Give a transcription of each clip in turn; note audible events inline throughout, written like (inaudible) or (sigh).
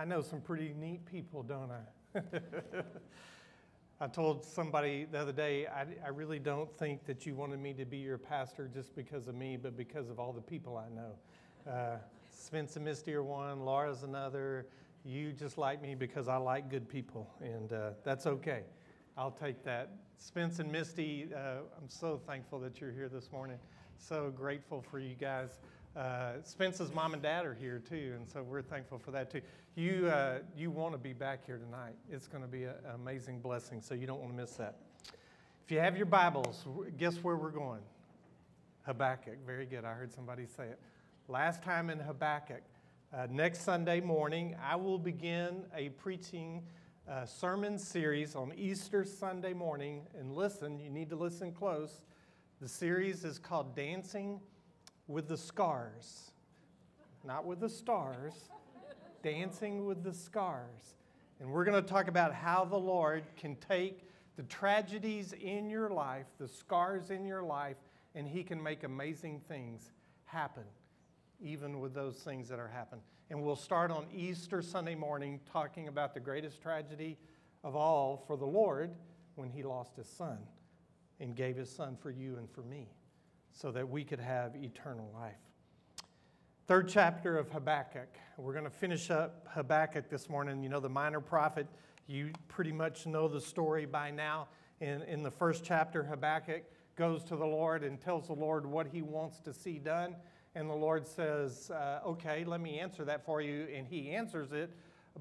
I know some pretty neat people, don't I? (laughs) I told somebody the other day, I, I, really don't think that you wanted me to be your pastor just because of me, but because of all the people I know. Uh, Spence and Misty are one, Laura's another. You just like me because I like good people, and uh, that's okay. I'll take that. Spence and Misty, uh, I'm so thankful that you're here this morning. So grateful for you guys. Uh, Spence's mom and dad are here too, and so we're thankful for that too. You, uh, you want to be back here tonight. It's going to be a, an amazing blessing, so you don't want to miss that. If you have your Bibles, guess where we're going? Habakkuk. Very good. I heard somebody say it. Last time in Habakkuk. Uh, next Sunday morning, I will begin a preaching uh, sermon series on Easter Sunday morning. And listen, you need to listen close. The series is called Dancing with the scars, not with the stars, dancing with the scars. And we're going to talk about how the Lord can take the tragedies in your life, the scars in your life, and He can make amazing things happen, even with those things that are happening. And we'll start on Easter Sunday morning talking about the greatest tragedy of all for the Lord when He lost His Son and gave His Son for you and for me so that we could have eternal life. Third chapter of Habakkuk. We're going to finish up Habakkuk this morning. You know, the minor prophet, you pretty much know the story by now. In, in the first chapter, Habakkuk goes to the Lord and tells the Lord what he wants to see done. And the Lord says, uh, Okay, let me answer that for you. And he answers it,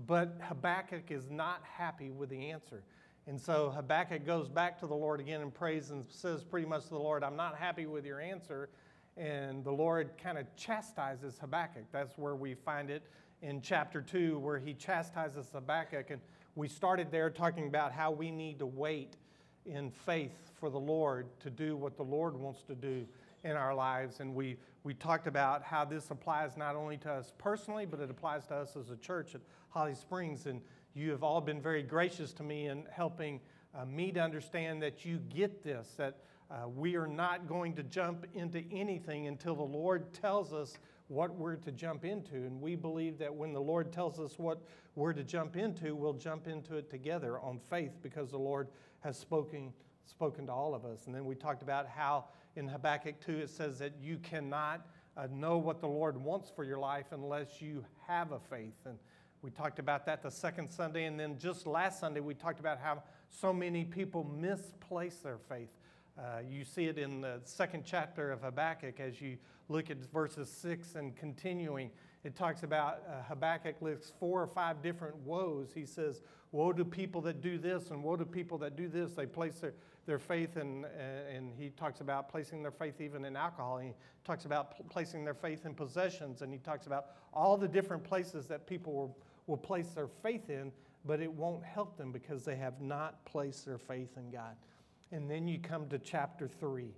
but Habakkuk is not happy with the answer. And so Habakkuk goes back to the Lord again and prays and says pretty much to the Lord, I'm not happy with your answer. And the Lord kind of chastises Habakkuk. That's where we find it in chapter 2, where he chastises Habakkuk. And we started there talking about how we need to wait in faith for the Lord to do what the Lord wants to do in our lives. And we, we talked about how this applies not only to us personally, but it applies to us as a church at Holly Springs. And you have all been very gracious to me in helping uh, me to understand that you get this, that uh, we are not going to jump into anything until the Lord tells us what we're to jump into. And we believe that when the Lord tells us what we're to jump into, we'll jump into it together on faith because the Lord has spoken, spoken to all of us. And then we talked about how in Habakkuk 2 it says that you cannot uh, know what the Lord wants for your life unless you have a faith. And we talked about that the second Sunday, and then just last Sunday, we talked about how so many people misplace their faith. Uh, you see it in the second chapter of Habakkuk as you look at verses 6 and continuing. It talks about uh, Habakkuk lists four or five different woes. He says, Woe to people that do this, and woe to people that do this. They place their, their faith in, uh, and he talks about placing their faith even in alcohol. He talks about pl- placing their faith in possessions, and he talks about all the different places that people were will place their faith in, but it won't help them because they have not placed their faith in God. And then you come to chapter 3,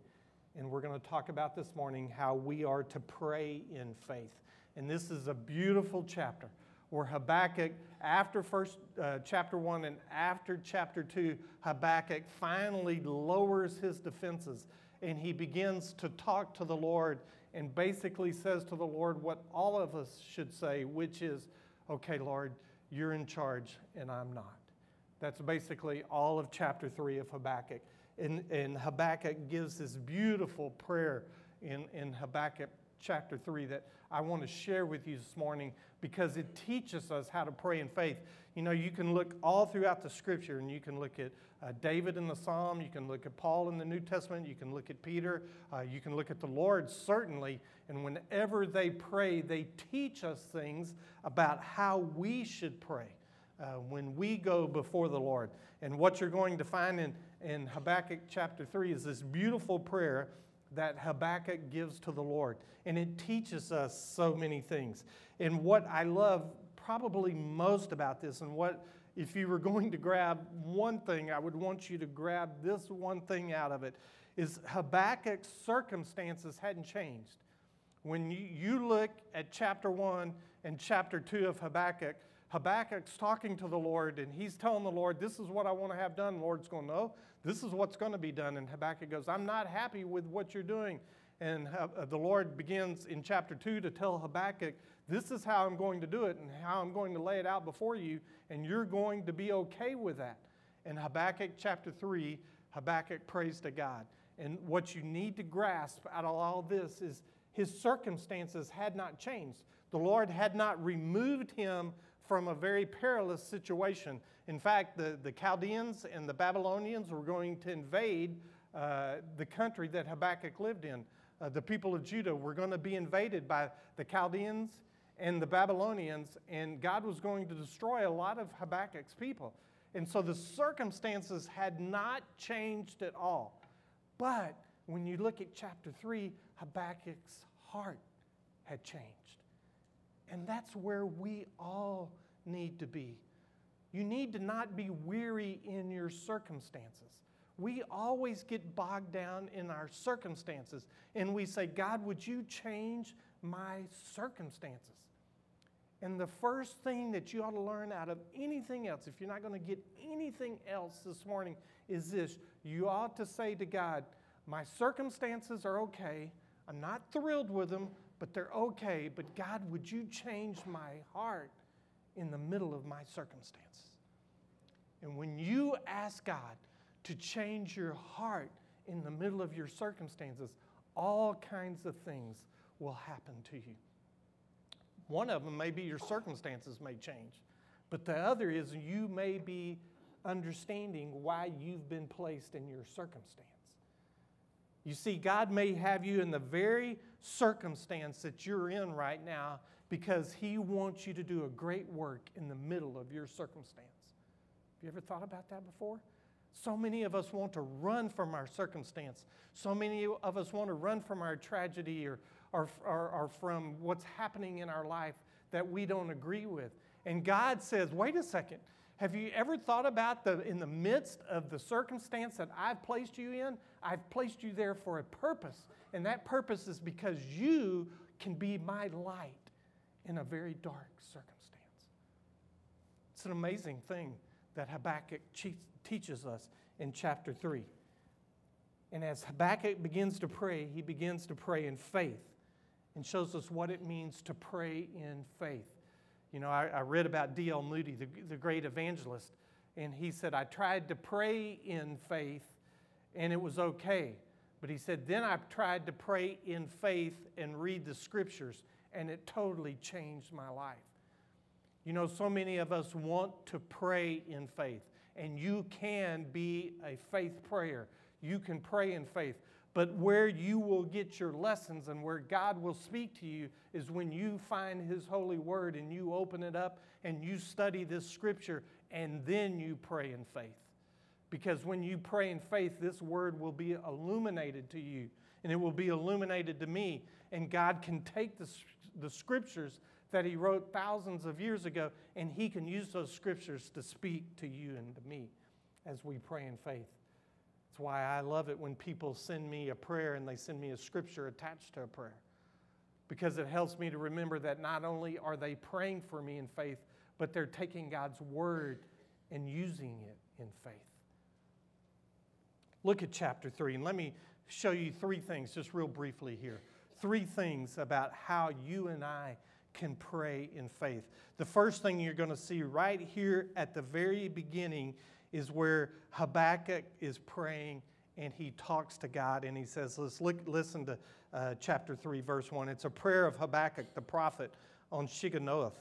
and we're going to talk about this morning how we are to pray in faith. And this is a beautiful chapter where Habakkuk, after first uh, chapter 1 and after chapter 2, Habakkuk finally lowers his defenses and he begins to talk to the Lord and basically says to the Lord what all of us should say, which is, okay, Lord, you're in charge and I'm not. That's basically all of chapter 3 of Habakkuk. And, and Habakkuk gives this beautiful prayer in, in Habakkuk chapter 3 that I want to share with you this morning because it teaches us how to pray in faith. You know, you can look all throughout the scripture and you can look at uh, David in the Psalm, you can look at Paul in the New Testament, you can look at Peter, uh, you can look at the Lord, certainly. And whenever they pray, they teach us things about how we should pray. Uh, when we go before the Lord. And what you're going to find in, in Habakkuk chapter 3 is this beautiful prayer that Habakkuk gives to the Lord. And it teaches us so many things. And what I love probably most about this, and what, if you were (laughs) going to grab one thing, I would want you to grab this one thing out of it, is Habakkuk's circumstances hadn't changed. When you, look at chapter 1 and chapter 2 of Habakkuk, Habakkuk's talking to the Lord and he's telling the Lord, This is what I want to have done. The Lord's going, No, this is what's going to be done. And Habakkuk goes, I'm not happy with what you're doing. And uh, the Lord begins in chapter 2 to tell Habakkuk This is how I'm going to do it and how I'm going to lay it out before you, and you're going to be okay with that. In Habakkuk chapter 3, Habakkuk prays to God. And what you need to grasp out of all this is his circumstances had not changed. The Lord had not removed him from a very perilous situation. In fact, the, the Chaldeans and the Babylonians were going to invade uh, the country that Habakkuk lived in. Uh, the people of Judah were going to be invaded by the Chaldeans and the Babylonians, and God was going to destroy a lot of Habakkuk's people. And so the circumstances had not changed at all. But when you look at chapter 3, Habakkuk's heart had changed. And that's where we all need to be. You need to not be weary in your circumstances. We always get bogged down in our circumstances and we say, God, would you change my circumstances? And the first thing that you ought to learn out of anything else, if you're not going to get anything else this morning, is this you ought to say to God, My circumstances are okay. I'm not thrilled with them, but they're okay. But God, would you change my heart in the middle of my circumstances? And when you ask God to change your heart in the middle of your circumstances, all kinds of things will happen to you. One of them may be your circumstances may change, but the other is you may be understanding why you've been placed in your circumstance. You see, God may have you in the very circumstance that you're in right now because He wants you to do a great work in the middle of your circumstance. Have you ever thought about that before? So many of us want to run from our circumstance. So many of us want to run from our tragedy or, or, or, or, from what's happening in our life that we don't agree with. And God says, wait a second. Have you ever thought about the in the midst of the circumstance that I've placed you in? I've placed you there for a purpose. And that purpose is because you can be my light in a very dark circumstance. It's an amazing thing that Habakkuk teaches us in chapter 3. And as Habakkuk begins to pray, he begins to pray in faith and shows us what it means to pray in faith. You know, I, I read about D.L. Moody, the, the great evangelist, and he said, I tried to pray in faith and it was okay. But he said, then I tried to pray in faith and read the scriptures, and it totally changed my life. You know, so many of us want to pray in faith, and you can be a faith prayer. You can pray in faith. But where you will get your lessons and where God will speak to you is when you find His holy word and you open it up and you study this scripture and then you pray in faith. Because when you pray in faith, this word will be illuminated to you and it will be illuminated to me. And God can take the, the scriptures that He wrote thousands of years ago and He can use those scriptures to speak to you and to me as we pray in faith. That's why I love it when people send me a prayer and they send me a scripture attached to a prayer. Because it helps me to remember that not only are they praying for me in faith, but they're taking God's word and using it in faith. Look at chapter 3, and let me show you three things just real briefly here. Three things about how you and I can pray in faith. The first thing you're going to see right here at the very beginning is where Habakkuk is praying and he talks to God and he says, Let's look, listen to uh, chapter 3, verse 1. It's a prayer of Habakkuk the prophet on Shigionoth.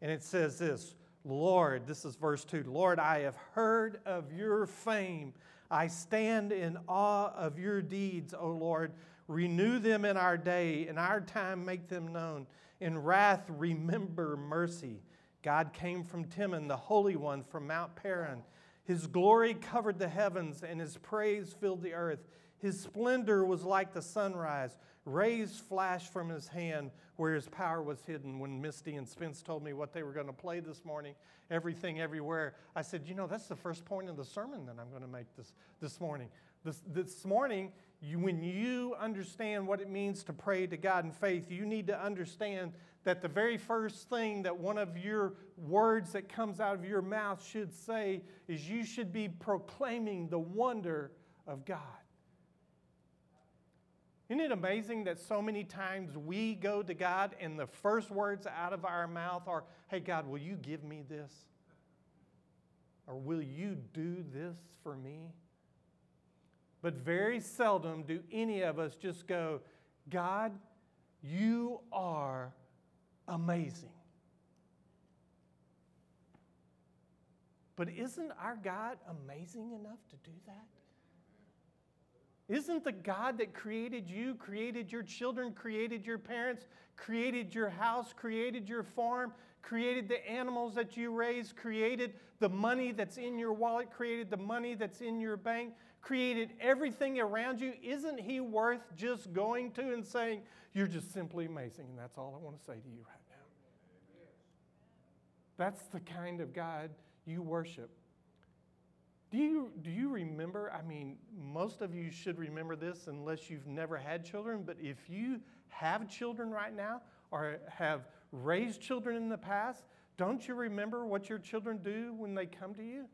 And it says this Lord, this is verse 2 Lord, I have heard of your fame. I stand in awe of your deeds, O Lord. Renew them in our day, in our time, make them known. In wrath, remember mercy. God came from Teman, the Holy One from Mount Paran. His glory covered the heavens, and his praise filled the earth. His splendor was like the sunrise. Rays flashed from his hand where his power was hidden. When Misty and Spence told me what they were going to play this morning, everything everywhere, I said, You know, that's the first point in the sermon that I'm going to make this, this morning. This, this morning, you, when you understand what it means to pray to God in faith, you need to understand that the very first thing that one of your words that comes out of your mouth should say is you should be proclaiming the wonder of God. Isn't it amazing that so many times we go to God and the first words out of our mouth are, Hey, God, will you give me this? Or will you do this for me? But very seldom do any of us just go, God, you are amazing. But isn't our God amazing enough to do that? Isn't the God that created you, created your children, created your parents, created your house, created your farm, created the animals that you raise, created the money that's in your wallet, created the money that's in your bank, created everything around you? Isn't He worth just going to and saying, You're just simply amazing? And that's all I want to say to you right now. That's the kind of God you worship. Do you, do you remember? I mean, most of you should remember this unless you've never had children, but if you have children right now or have raised children in the past, don't you remember what your children do when they come to you?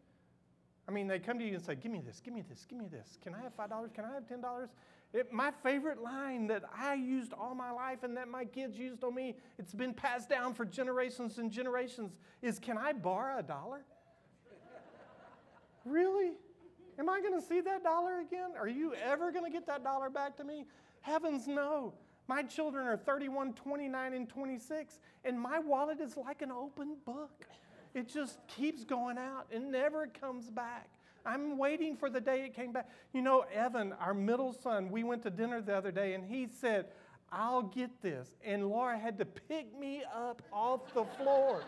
I mean, they come to you and say, Give me this, give me this, give me this. Can I have $5? Can I have $10? It, my favorite line that I used all my life and that my kids used on me, it's been passed down for generations and generations, is Can I borrow a dollar? (laughs) Really? Am I going to see that dollar again? Are you ever going to get that dollar back to me? Heavens, no. My children are 31, 29, and 26, and my wallet is like an open book. It just keeps going out and never comes back. I'm waiting for the day it came back. You know, Evan, our middle son, we went to dinner the other day, and he said, I'll get this. And Laura had to pick me up off the floor.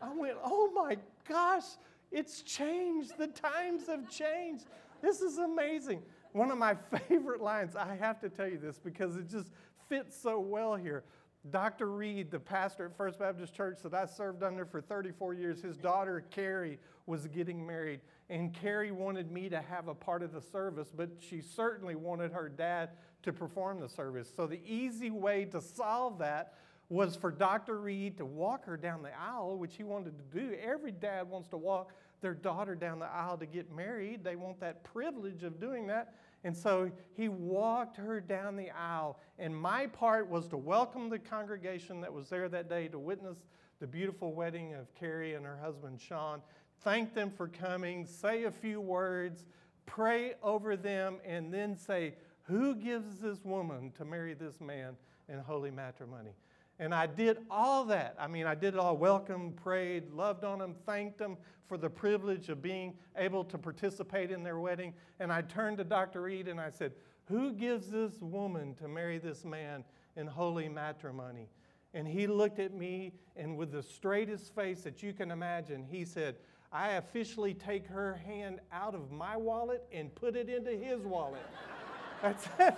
I went, oh my gosh, it's changed. The times have changed. This is amazing. One of my (laughs) favorite lines, I have to tell you this because it just fits so well here. Dr. Reed, the pastor at First Baptist Church that I served under for 34 years, his daughter Carrie was getting married. And Carrie wanted me to have a part of the service, but she certainly wanted her dad to perform the service. So the easy way to solve that was for Dr. Reed to walk her down the aisle, which he wanted to do. Every dad wants to walk their daughter down the aisle to get married. They want that privilege of doing that. And so he walked her down the aisle. And my part was to welcome the congregation that was there that day to witness the beautiful wedding of Carrie and her husband Sean. Thank them for coming, say a few words, pray over them, and then say, Who gives this woman to marry this man in holy matrimony? And I did all that. I mean, I did it all welcome, prayed, loved on them, thanked them for the privilege of being able to participate in their wedding. And I turned to Dr. Reed and I said, Who gives this woman to marry this man in holy matrimony? And he looked at me and with the straightest face that you can imagine, he said, I officially take her hand out of my wallet and put it into his wallet. (laughs) That's it.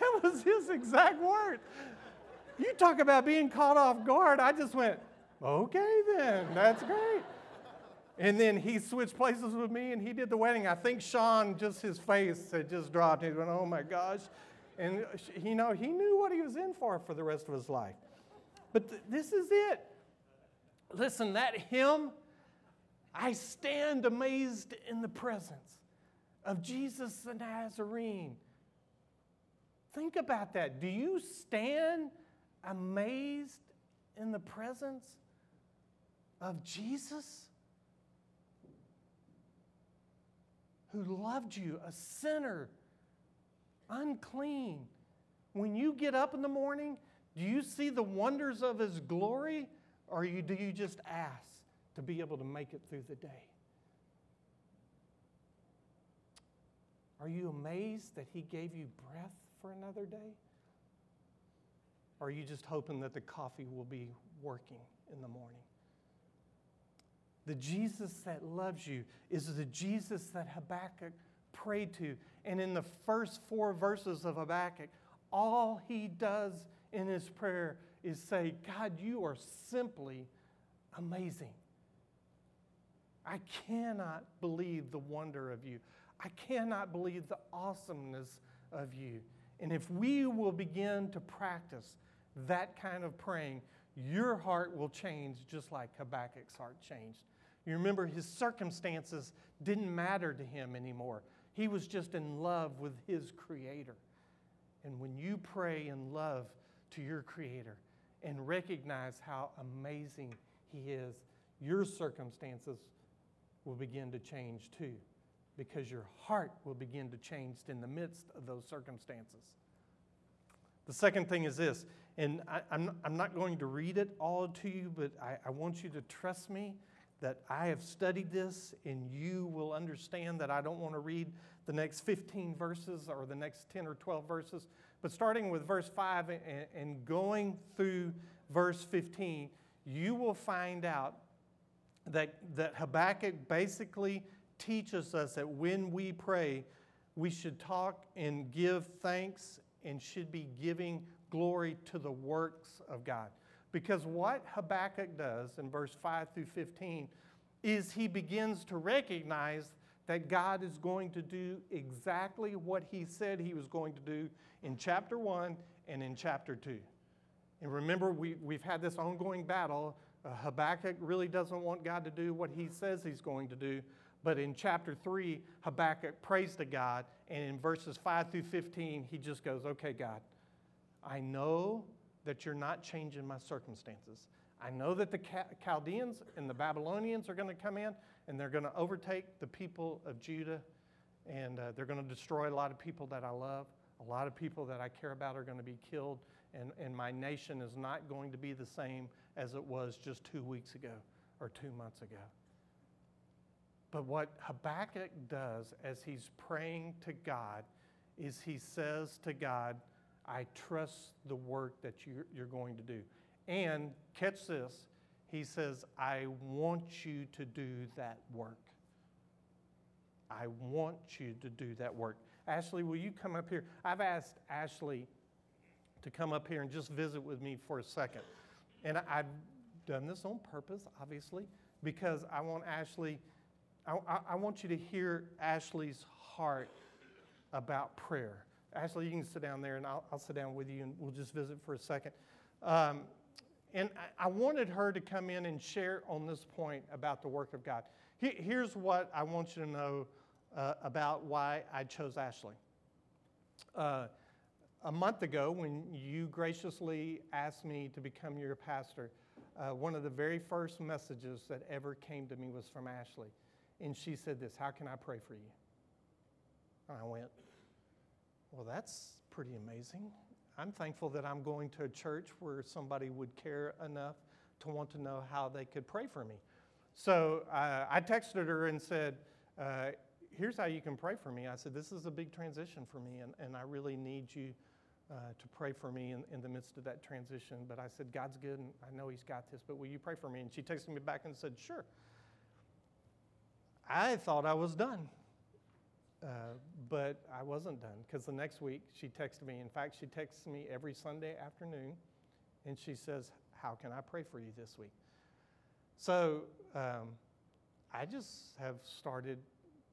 That was his exact word. You talk about being caught off guard. I just went, okay, then, that's great. And then he switched places with me and he did the wedding. I think Sean, just his face had just dropped. He went, oh my gosh. And, you know, he knew what he was in for for the rest of his life. But th- this is it. Listen, that hymn, I stand amazed in the presence of Jesus the Nazarene. Think about that. Do you stand amazed in the presence of Jesus who loved you, a sinner, unclean. When you get up in the morning, do you see the wonders of his glory or do you just ask to be able to make it through the day? Are you amazed that he gave you breath for another day? Or are you just hoping that the coffee will be working in the morning? The Jesus that loves you is the Jesus that Habakkuk prayed to. And in the first four verses of Habakkuk, all he does in his prayer is say, God, you are simply amazing. I cannot believe the wonder of you. I cannot believe the awesomeness of you. And if we will begin to practice that kind of praying, your heart will change just like Habakkuk's heart changed. You remember his circumstances didn't matter to him anymore. He was just in love with his creator. And when you pray in love to your Creator and recognize how amazing He is, your circumstances will begin to change too, because your heart will begin to change in the midst of those circumstances. The second thing is this, and I, am I'm not going to read it all to you, but I, I want you to trust me that I have studied this and you will understand that I don't want to read the next 15 verses or the next 10 or 12 verses. But starting with verse 5 and, and going through verse 15, you will find out that, that Habakkuk basically teaches us that when we pray, we should talk and give thanks and should be giving glory to the works of God. Because what Habakkuk does in verse 5 through 15 is he begins to recognize that God is going to do exactly what he said he was going to do in chapter 1 and in chapter 2. And remember, we, we've had this ongoing battle. Uh, Habakkuk really doesn't want God to do what he says he's going to do. But in chapter 3, Habakkuk prays to God. And in verses 5 through 15, he just goes, Okay, God, I know that you're not changing my circumstances. I know that the Chaldeans and the Babylonians are going to come in and they're going to overtake the people of Judah and uh, they're going to destroy a lot of people that I love. A lot of people that I care about are going to be killed, and, and my nation is not going to be the same as it was just two weeks ago or two months ago. But what Habakkuk does as he's praying to God is he says to God, I trust the work that you're going to do. And catch this, he says, I want you to do that work. I want you to do that work. Ashley, will you come up here? I've asked Ashley to come up here and just visit with me for a second. And I've done this on purpose, obviously, because I want Ashley, I, I, want you to hear Ashley's heart about prayer. Ashley, you can sit down there and I'll, I'll sit down with you and we'll just visit for a second. Um, and I, I wanted her to come in and share on this point about the work of God. He, here's what I want you to know uh, about why I chose Ashley. Uh, a month ago, when you graciously asked me to become your pastor, uh, one of the very first messages that ever came to me was from Ashley. And she said this How can I pray for you? And I went, Well, that's pretty amazing. I'm thankful that I'm going to a church where somebody would care enough to want to know how they could pray for me. So uh, I texted her and said, uh, Here's how you can pray for me. I said, This is a big transition for me, and, and I really need you uh, to pray for me in, in the midst of that transition. But I said, God's good, and I know He's got this, but will you pray for me? And she texted me back and said, Sure. I thought I was done. Uh, but I wasn't done because the next week she texted me. In fact, she texts me every Sunday afternoon and she says, How can I pray for you this week? So um, I just have started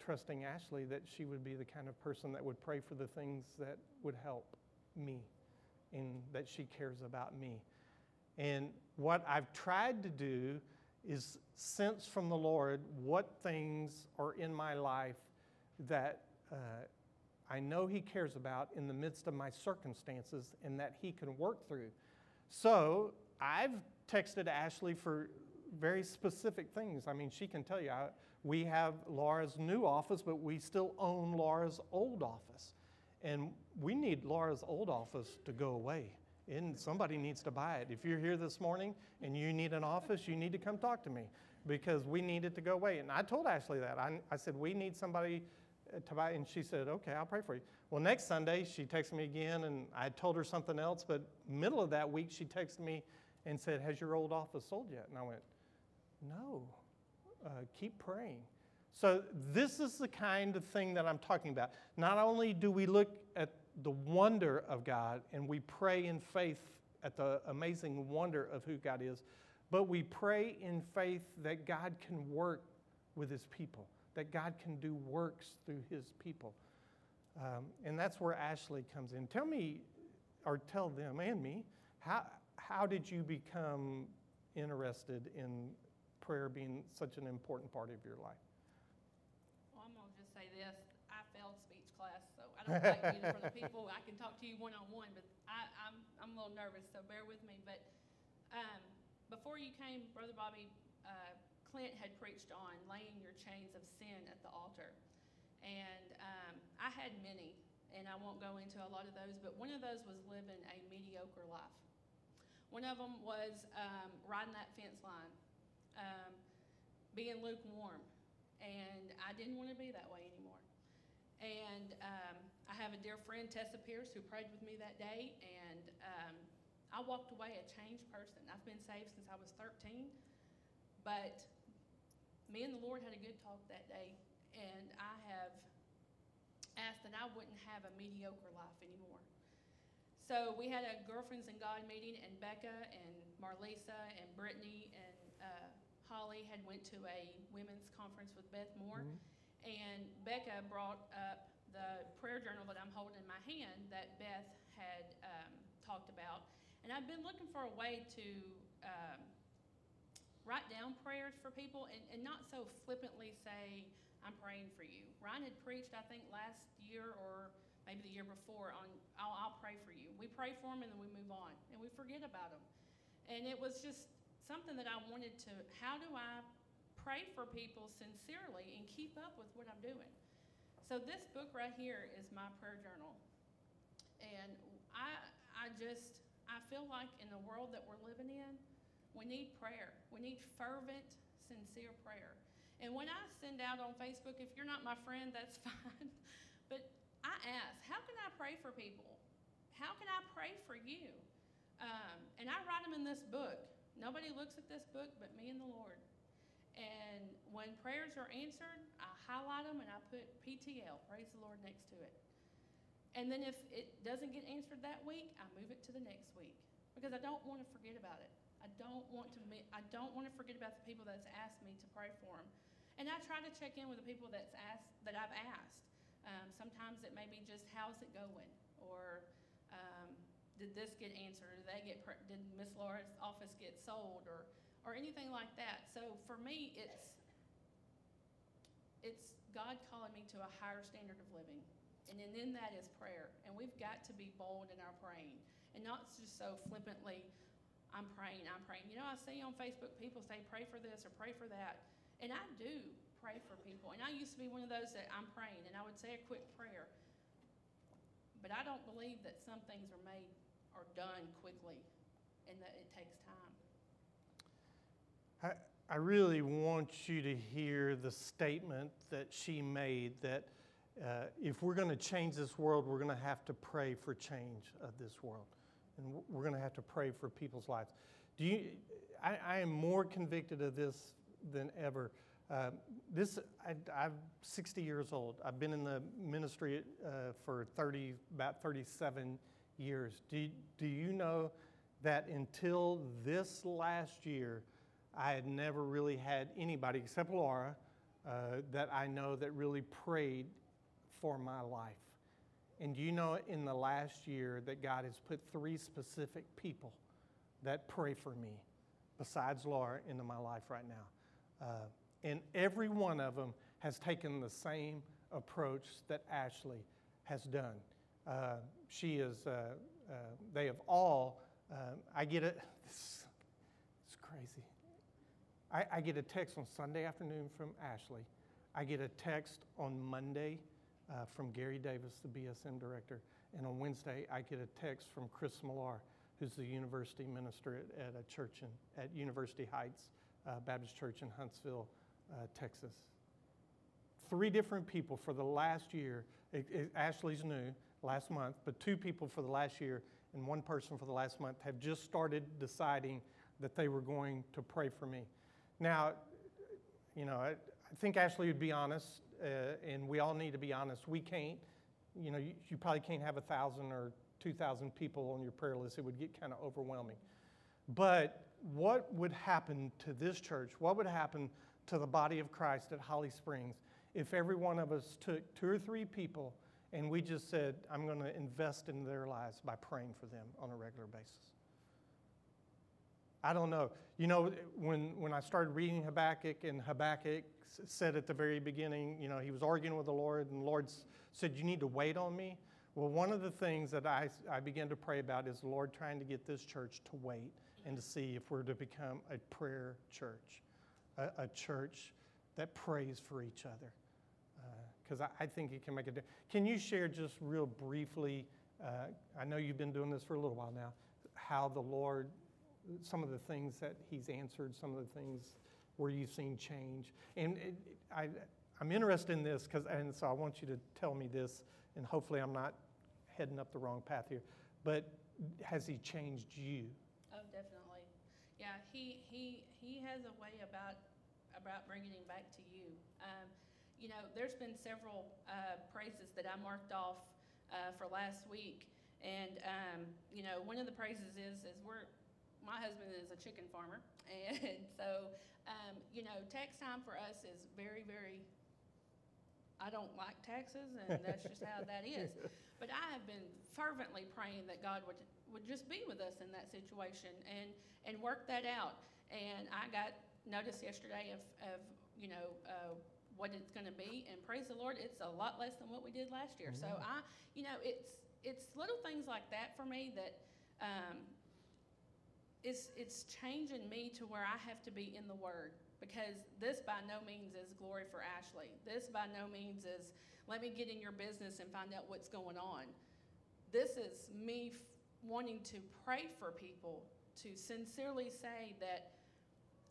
trusting Ashley that she would be the kind of person that would pray for the things that would help me and that she cares about me. And what I've tried to do is sense from the Lord what things are in my life that uh, I know He cares about in the midst of my circumstances and that He can work through. So I've texted Ashley for very specific things. I mean, she can tell you, I, we have Laura's new office, but we still own Laura's old office. And we need Laura's old office to go away. And somebody needs to buy it. If you're here this morning and you need an office, you need to come talk to me because we need it to go away. And I told Ashley that. I, I said, we need somebody uh, to buy. It. And she said, okay, I'll pray for you. Well, next Sunday, she texted me again, and I told her something else. But middle of that week, she texted me and said, has your old office sold yet? And I went, no uh, keep praying. So, this is the kind of thing that I'm talking about. Not only do we look at the wonder of God and we pray in faith at the amazing wonder of who God is, but we pray in faith that God can work with his people, that God can do works through his people. Um, and that's where Ashley comes in. Tell me, or tell them and me, how, how did you become interested in prayer being such an important part of your life? Well, I'm going to just say this. I failed speech class, so I don't like being in front of people. I can talk to you one-on-one, but I, I'm, I'm a little nervous, so bear with me. But um, before you came, Brother Bobby, uh, Clint had preached on laying your chains of sin at the altar. And um, I had many, and I won't go into a lot of those, but one of those was living a mediocre life. One of them was um, riding that fence line, um, being lukewarm, and I didn't want to be that way anymore. And um, I have a dear friend, Tessa Pierce, who prayed with me that day, and um, I walked away a changed person. I've been saved since I was 13, but me and the Lord had a good talk that day, and I have asked that I wouldn't have a mediocre life anymore. So we had a Girlfriends in God meeting, and Becca and Marlisa and Brittany and uh, Holly had went to a women's conference with Beth Moore, Mhm. and Becca brought up the prayer journal that I'm holding in my hand that Beth had um, talked about, and I've been looking for a way to um, write down prayers for people and, and not so flippantly say, I'm praying for you. Ryan had preached, I think, last year or maybe the year before on, I'll, I'll pray for you. We pray for them and then we move on and we forget about them. And it was just something that I wanted to, how do I pray for people sincerely and keep up with what I'm doing? So this book right here is my prayer journal. And I, I just, I feel like in the world that we're living in, we need prayer. We need fervent, sincere prayer. And when I send out on Facebook, if you're not my friend, that's (laughs) fine. But I ask, how can I pray for people? How can I pray for you? Um, and I write them in this book. Nobody looks at this book but me and the Lord. And when prayers are answered, I highlight them and I put PTL, praise the Lord, next to it. And then if it doesn't get answered that week, I move it to the next week because I don't want to forget about it. I don't want to. I don't want to forget about the people that's asked me to pray for them, and I try to check in with the people that's asked that I've asked. Um, sometimes it may be just how's it going, or um, did this get answered? Did they get? Did Miss Laura's office get sold, or or anything like that? So for me, it's it's God calling me to a higher standard of living. And then in that is prayer. And we've got to be bold in our praying and not just so flippantly, I'm praying, I'm praying. You know, I see on Facebook people say, pray for this or pray for that. And I do pray for people. And I used to be one of those that I'm praying and I would say a quick prayer. But I don't believe that some things are made or done quickly and that it takes. I, really want you to hear the statement that she made that uh, if we're going to change this world, we're going to have to pray for change of this world. And we're going to have to pray for people's lives. Do you, I, I am more convicted of this than ever. Uh, this, I, I'm 60 years old. I've been in the ministry uh, for 30, about 37 years. Do, do you know that until this last year, I had never really had anybody except Laura uh, that I know that really prayed for my life. And you know in the last year that God has put three specific people that pray for me, besides Laura, into my life right now? Uh, and every one of them has taken the same approach that Ashley has done. Uh, she is, uh, uh, they have all, uh, I get it. (laughs) I, I get a text on Sunday afternoon from Ashley. I get a text on Monday uh, from Gary Davis, the BSM director. And on Wednesday, I get a text from Chris Millar, who's the university minister at, at a church in, at University Heights uh, Baptist Church in Huntsville, uh, Texas. Three different people for the last year. It, it, Ashley's new last month, but two people for the last year and one person for the last month have just started deciding that they were going to pray for me. Now, you know, I, I think Ashley would be honest, uh, and we all need to be honest. We can't, you know, you, you probably can't have a thousand or two thousand people on your prayer list. It would get kind of overwhelming. But what would happen to this church? What would happen to the body of Christ at Holly Springs if every one of us took two or three people and we just said, I'm going to invest in their lives by praying for them on a regular basis? I don't know. You know, when, when I started reading Habakkuk, and Habakkuk said at the very beginning, you know, he was arguing with the Lord, and the Lord said, You need to wait on me. Well, one of the things that I, I began to pray about is the Lord trying to get this church to wait and to see if we're to become a prayer church, a, a church that prays for each other. Because I, I think it can make a difference. Can you share just real briefly? Uh, I know you've been doing this for a little while now, how the Lord, some of the things that He's answered, some of the things where you've seen change. And it, I, I'm interested in this, because, and so I want you to tell me this, and hopefully I'm not heading up the wrong path here. But has He changed you? Oh, definitely. Yeah, he, he, he has a way about, about bringing him back to you. Um, you know, there's been several, uh, praises that I marked off, uh, for last week. And, um, you know, one of the praises is, is we're, my husband is a chicken farmer. (laughs) And so, um, you know, tax time for us is very, very, I don't like taxes and that's just how that (laughs) is. But I have been fervently praying that God would, would just be with us in that situation and, and work that out. And I got notice yesterday of, of you know, uh, what it's going to be. And praise the Lord, it's a lot less than what we did last year. So I, you know, it's, it's little things like that for me that um, it's, it's changing me to where I have to be in the Word because this by no means is glory for Ashley. This by no means is let me get in your business and find out what's going on. This is me f- wanting to pray for people, to sincerely say that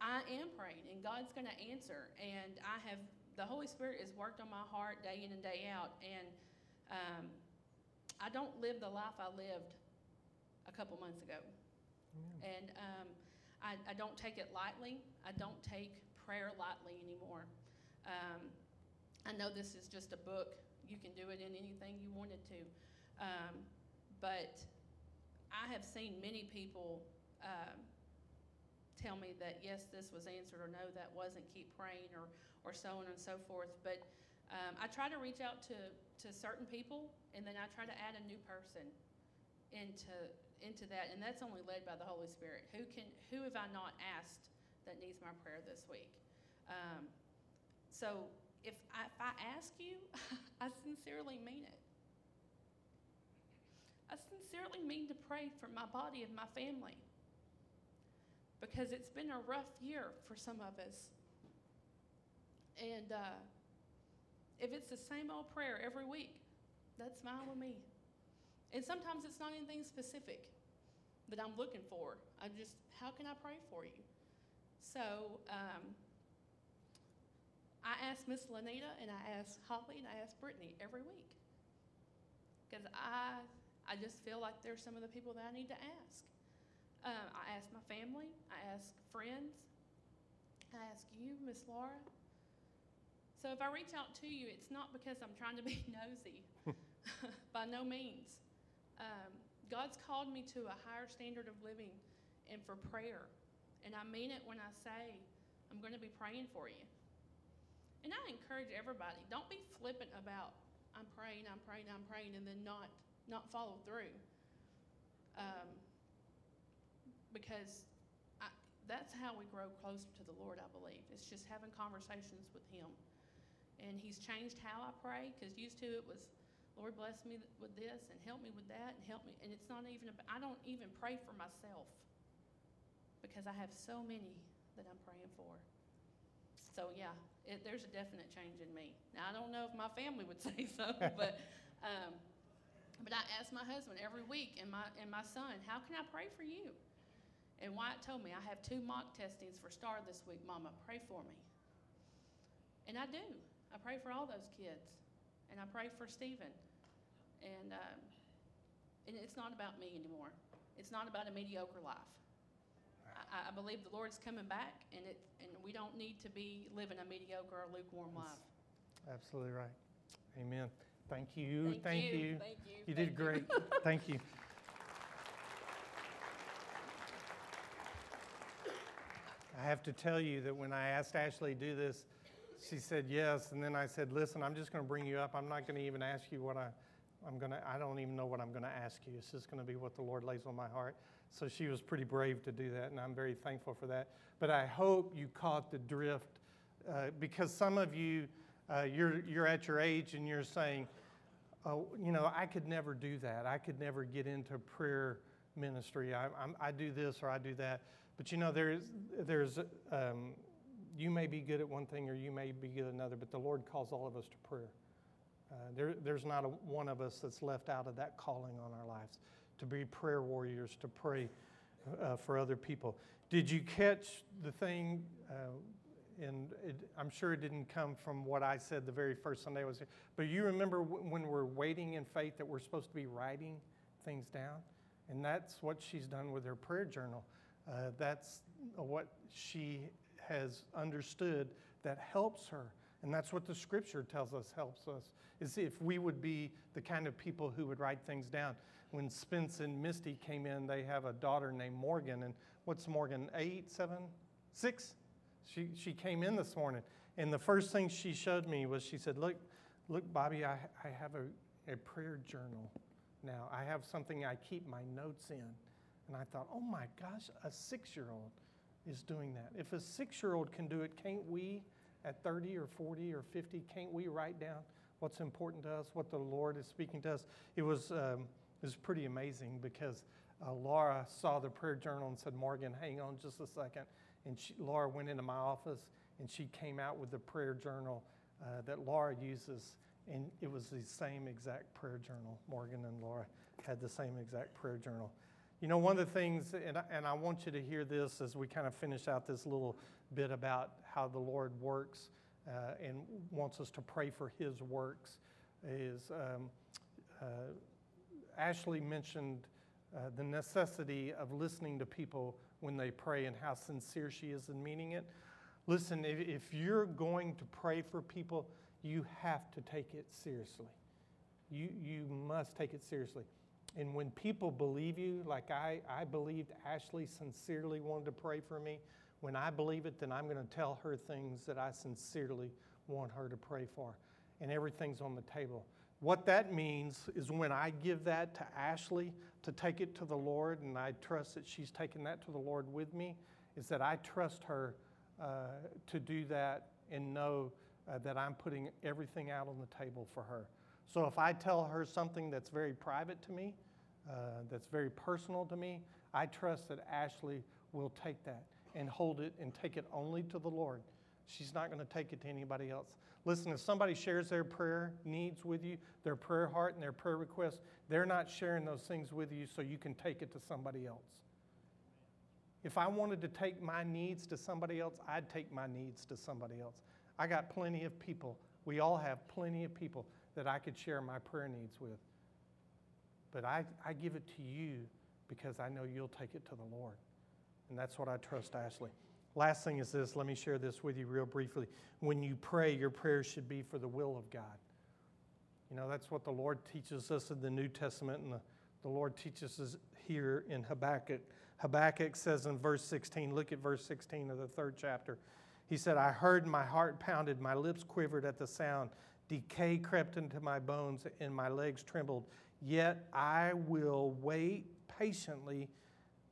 I am praying and God's going to answer. And I have, the Holy Spirit has worked on my heart day in and day out. And um, I don't live the life I lived a couple months ago. And um, I, I don't take it lightly. I don't take prayer lightly anymore. Um, I know this is just a book. You can do it in anything you wanted to. Um, but I have seen many people um, tell me that, yes, this was answered, or no, that wasn't. Keep praying, or, or so on and so forth. But um, I try to reach out to, to certain people, and then I try to add a new person into into that, and that's only led by the Holy Spirit. Who can who have I not asked that needs my prayer this week? Um, so if I, if I ask you, (laughs) I sincerely mean it. I sincerely mean to pray for my body and my family because it's been a rough year for some of us. And uh, if it's the same old prayer every week, that's fine with me. And sometimes it's not anything specific that I'm looking for. I'm just, how can I pray for you? So um, I ask Miss Lanita and I ask Holly and I ask Brittany every week because I, I just feel like they're some of the people that I need to ask. Um, I ask my family, I ask friends, I ask you, Miss Laura. So if I reach out to you, it's not because I'm trying to be (laughs) nosy, (laughs) by no means. Um, God's called me to a higher standard of living and for prayer. And I mean it when I say I'm going to be praying for you. And I encourage everybody, don't be flippant about I'm praying, I'm praying, I'm praying, and then not not follow through. Um, because I, that's how we grow closer to the Lord, I believe. It's just having conversations with Him. And He's changed how I pray because used to it was, Lord, bless me with this and help me with that and help me. And it's not even, about, I don't even pray for myself because I have so many that I'm praying for. So, yeah, it, there's a definite change in me. Now, I don't know if my family would (laughs) say so, but, (laughs) um, but I ask my husband every week and my, and my son, how can I pray for you? And Wyatt told me, I have two mock testings for STAAR this week, Mama. Pray for me. And I do. I pray for all those kids. And I pray for Stephen. And, um, and it's not about me anymore. It's not about a mediocre life. I, I believe the Lord's coming back, and, it, and we don't need to be living a mediocre or lukewarm Yes. life. Absolutely right. Amen. Thank you. Thank you. you. Thank you. You thank did great. (laughs) Thank you. I have to tell you that when I asked Ashley to do this, she said yes. And then I said, listen, I'm just going to bring you up. I'm not going to even ask you what I, I'm going to, I don't even know what I'm going to ask you. It's just going to be what the Lord lays on my heart. So she was pretty brave to do that, and I'm very thankful for that. But I hope you caught the drift uh, because some of you, uh, you're, you're at your age and you're saying, oh, you know, I could never do that. I could never get into prayer ministry. I, I'm, i do this or I do that. But you know, there's, there's um, you may be good at one thing or you may be good at another, but the Lord calls all of us to prayer. Uh, there, there's not a, one of us that's left out of that calling on our lives to be prayer warriors, to pray uh, for other people. Did you catch the thing? Uh, and it, I'm sure it didn't come from what I said the very first Sunday I was here. But you remember w- when we're waiting in faith that we're supposed to be writing things down? And that's what she's done with her prayer journal. Uh, that's what she has understood that helps her. And that's what the scripture tells us helps us, is if we would be the kind of people who would write things down. When Spence and Misty came in, they have a daughter named Morgan. And what's Morgan, eight, seven, six? She, she came in this morning. And the first thing she showed me was she said, Look, look, Bobby, I, I have a, a prayer journal now. I have something I keep my notes in. And I thought, oh my gosh, a six year old is doing that. If a six year old can do it, can't we at 30 or 40 or 50, can't we write down what's important to us, what the Lord is speaking to us? It was, um, it was pretty amazing because uh, Laura saw the prayer journal and said, Morgan, hang on just a second. And she, Laura went into my office and she came out with the prayer journal uh, that Laura uses. And it was the same exact prayer journal. Morgan and Laura had the same exact prayer journal. You know, one of the things, and I, and I want you to hear this as we kind of finish out this little bit about how the Lord works uh, and wants us to pray for His works, is um, uh, Ashley mentioned uh, the necessity of listening to people when they pray and how sincere she is in meaning it. Listen, if, if you're going to pray for people, you have to take it seriously. You, you must take it seriously. And when people believe you, like I, I believed Ashley sincerely wanted to pray for me, when I believe it, then I'm going to tell her things that I sincerely want her to pray for. And everything's on the table. What that means is when I give that to Ashley to take it to the Lord, and I trust that she's taking that to the Lord with me, is that I trust her uh, to do that and know uh, that I'm putting everything out on the table for her. So if I tell her something that's very private to me, uh, that's very personal to me, I trust that Ashley will take that and hold it and take it only to the Lord. She's not going to take it to anybody else. Listen, if somebody shares their prayer needs with you, their prayer heart and their prayer requests, they're not sharing those things with you so you can take it to somebody else. If I wanted to take my needs to somebody else, I'd take my needs to somebody else. I got plenty of people. We all have plenty of people that I could share my prayer needs with. But I, I give it to you because I know you'll take it to the Lord. And that's what I trust Ashley. Last thing is this let me share this with you real briefly. When you pray, your prayers should be for the will of God. You know, that's what the Lord teaches us in the New Testament, and the, the Lord teaches us here in Habakkuk. Habakkuk says in verse 16, look at verse 16 of the third chapter. He said, I heard my heart pounded, my lips quivered at the sound. Decay crept into my bones, and my legs trembled. Yet I will wait patiently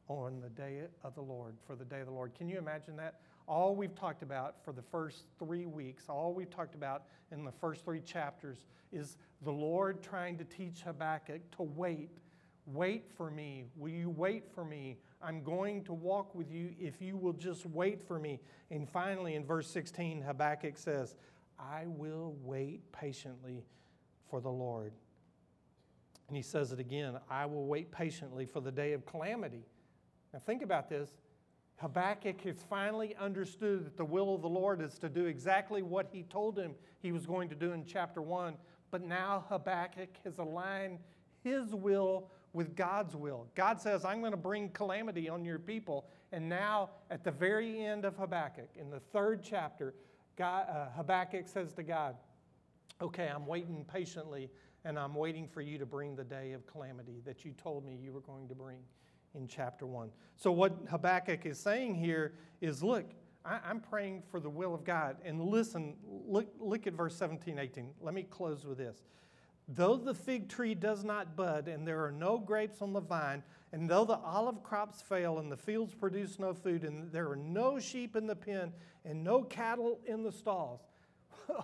on the day of the Lord, for the day of the Lord. Can you imagine that? All we've talked about for the first three weeks, all we've talked about in the first three chapters is the Lord trying to teach Habakkuk to wait. Wait for me. Will you wait for me? I'm going to walk with you if you will just wait for me. And finally, in verse 16, Habakkuk says, I will wait patiently for the Lord. And he says it again I will wait patiently for the day of calamity. Now, think about this. Habakkuk has finally understood that the will of the Lord is to do exactly what he told him he was going to do in chapter 1. But now Habakkuk has aligned his will with God's will. God says, I'm going to bring calamity on your people. And now, at the very end of Habakkuk, in the third chapter, God, uh, Habakkuk says to God, Okay, I'm waiting patiently, and I'm waiting for you to bring the day of calamity that you told me you were going to bring in chapter 1. So, what Habakkuk is saying here is look, I, am praying for the will of God. And listen, look, look at verse 17, 18. Let me close with this. Though the fig tree does not bud, and there are no grapes on the vine, and though the olive crops fail, and the fields produce no food, and there are no sheep in the pen, and no cattle in the stalls. (laughs)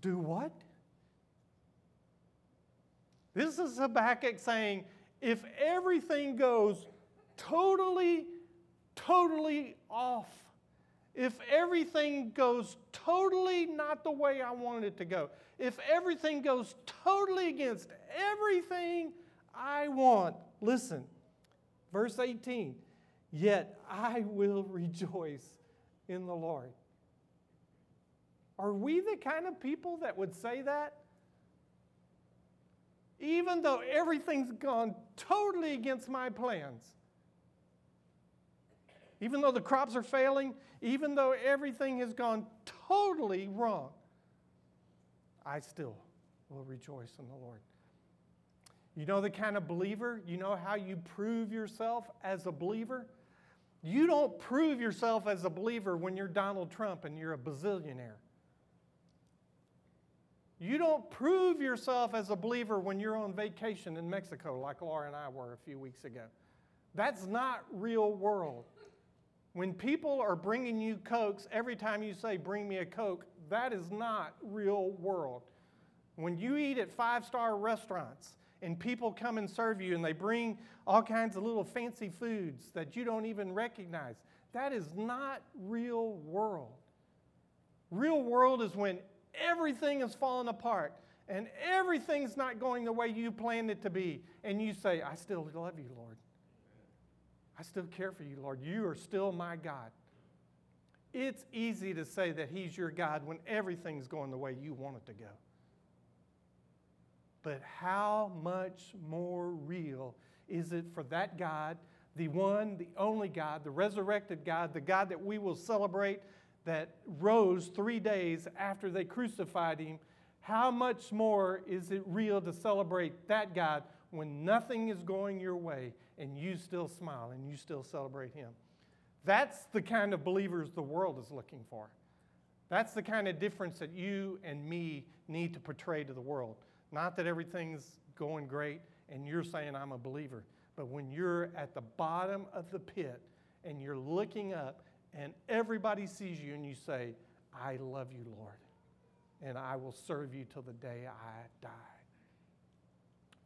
Do what? This is Habakkuk saying, if everything goes totally, totally off, if everything goes totally not the way I want it to go, if everything goes totally against everything I want, listen, verse 18, yet I will rejoice in the Lord. Are we the kind of people that would say that? Even though everything's gone totally against my plans. Even though the crops are failing, even though everything has gone totally wrong, I still will rejoice in the Lord. You know the kind of believer, you know how you prove yourself as a believer? You don't prove yourself as a believer when you're Donald Trump and you're a bazillionaire. You don't prove yourself as a believer when you're on vacation in Mexico, like Laura and I were a few weeks ago. That's not real world. When people are bringing you Cokes, every time you say, Bring me a Coke, that is not real world. When you eat at five star restaurants and people come and serve you and they bring all kinds of little fancy foods that you don't even recognize, that is not real world. Real world is when everything is falling apart and everything's not going the way you planned it to be, and you say, I still love you, Lord. I still care for you, Lord. You are still my God. It's easy to say that He's your God when everything's going the way you want it to go. But how much more real is it for that God, the one, the only God, the resurrected God, the God that we will celebrate that rose three days after they crucified him, how much more is it real to celebrate that God when nothing is going your way and you still smile and you still celebrate him? That's the kind of believers the world is looking for. That's the kind of difference that you and me need to portray to the world. Not that everything's going great and you're saying, I'm a believer, but when you're at the bottom of the pit and you're looking up and everybody sees you and you say, I love you, Lord, and I will serve you till the day I die.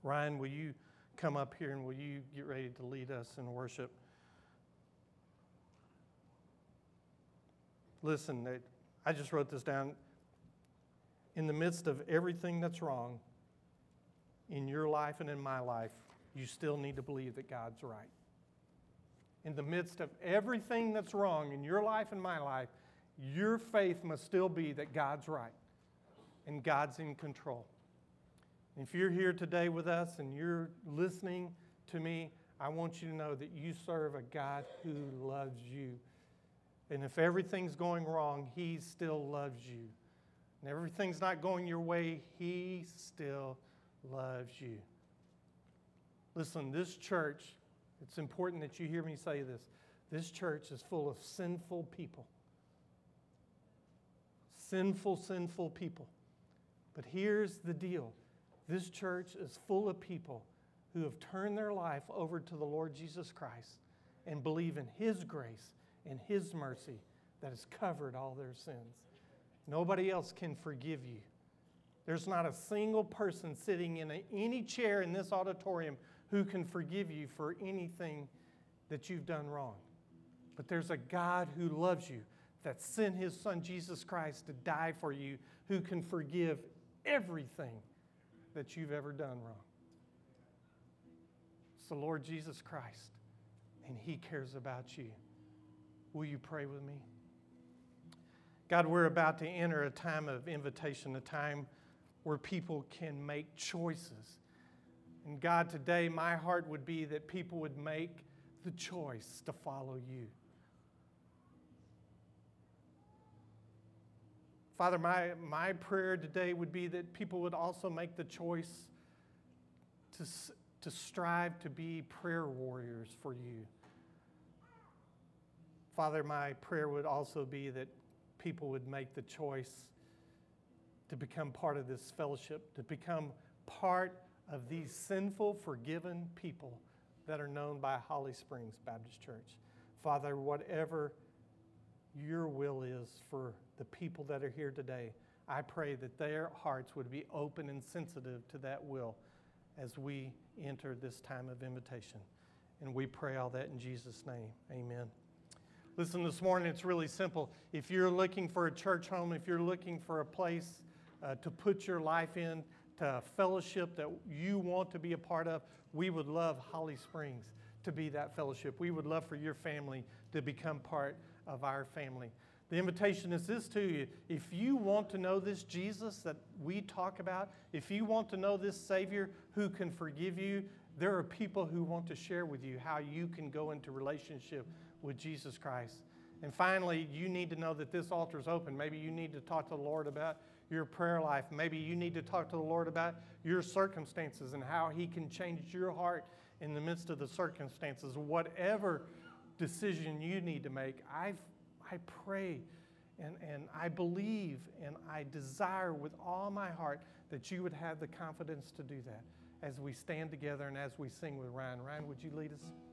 Ryan, will you come up here and will you get ready to lead us in worship? Listen, I just wrote this down. In the midst of everything that's wrong in your life and in my life, you still need to believe that God's right in the midst of everything that's wrong in your life and my life, your faith must still be that God's right and God's in control. If you're here today with us and you're listening to me, I want you to know that you serve a God who loves you. And if everything's going wrong, He still loves you. And everything's not going your way, He still loves you. Listen, this church it's important that you hear me say this. This church is full of sinful people. Sinful, sinful people. But here's the deal this church is full of people who have turned their life over to the Lord Jesus Christ and believe in His grace and His mercy that has covered all their sins. Nobody else can forgive you. There's not a single person sitting in a, any chair in this auditorium who can forgive you for anything that you've done wrong. But there's a God who loves you, that sent his son Jesus Christ to die for you, who can forgive everything that you've ever done wrong. It's the Lord Jesus Christ, and he cares about you. Will you pray with me? God, we're about to enter a time of invitation, a time where people can make choices and God, today my heart would be that people would make the choice to follow you. Father, my, my prayer today would be that people would also make the choice to, to strive to be prayer warriors for you. Father, my prayer would also be that people would make the choice to become part of this fellowship, to become part of these sinful, forgiven people that are known by Holly Springs Baptist Church. Father, whatever your will is for the people that are here today, I pray that their hearts would be open and sensitive to that will as we enter this time of invitation. And we pray all that in Jesus' name. Amen. Listen, this morning it's really simple. If you're looking for a church home, if you're looking for a place uh, to put your life in, to a fellowship that you want to be a part of, we would love Holly Springs to be that fellowship. We would love for your family to become part of our family. The invitation is this to you. If you want to know this Jesus that we talk about, if you want to know this Savior who can forgive you, there are people who want to share with you how you can go into relationship with Jesus Christ. And finally, you need to know that this altar is open. Maybe you need to talk to the Lord about your prayer life. Maybe you need to talk to the Lord about your circumstances and how He can change your heart in the midst of the circumstances. Whatever decision you need to make, I, I pray and, and I believe and I desire with all my heart that you would have the confidence to do that as we stand together and as we sing with Ryan. Ryan, would you lead us?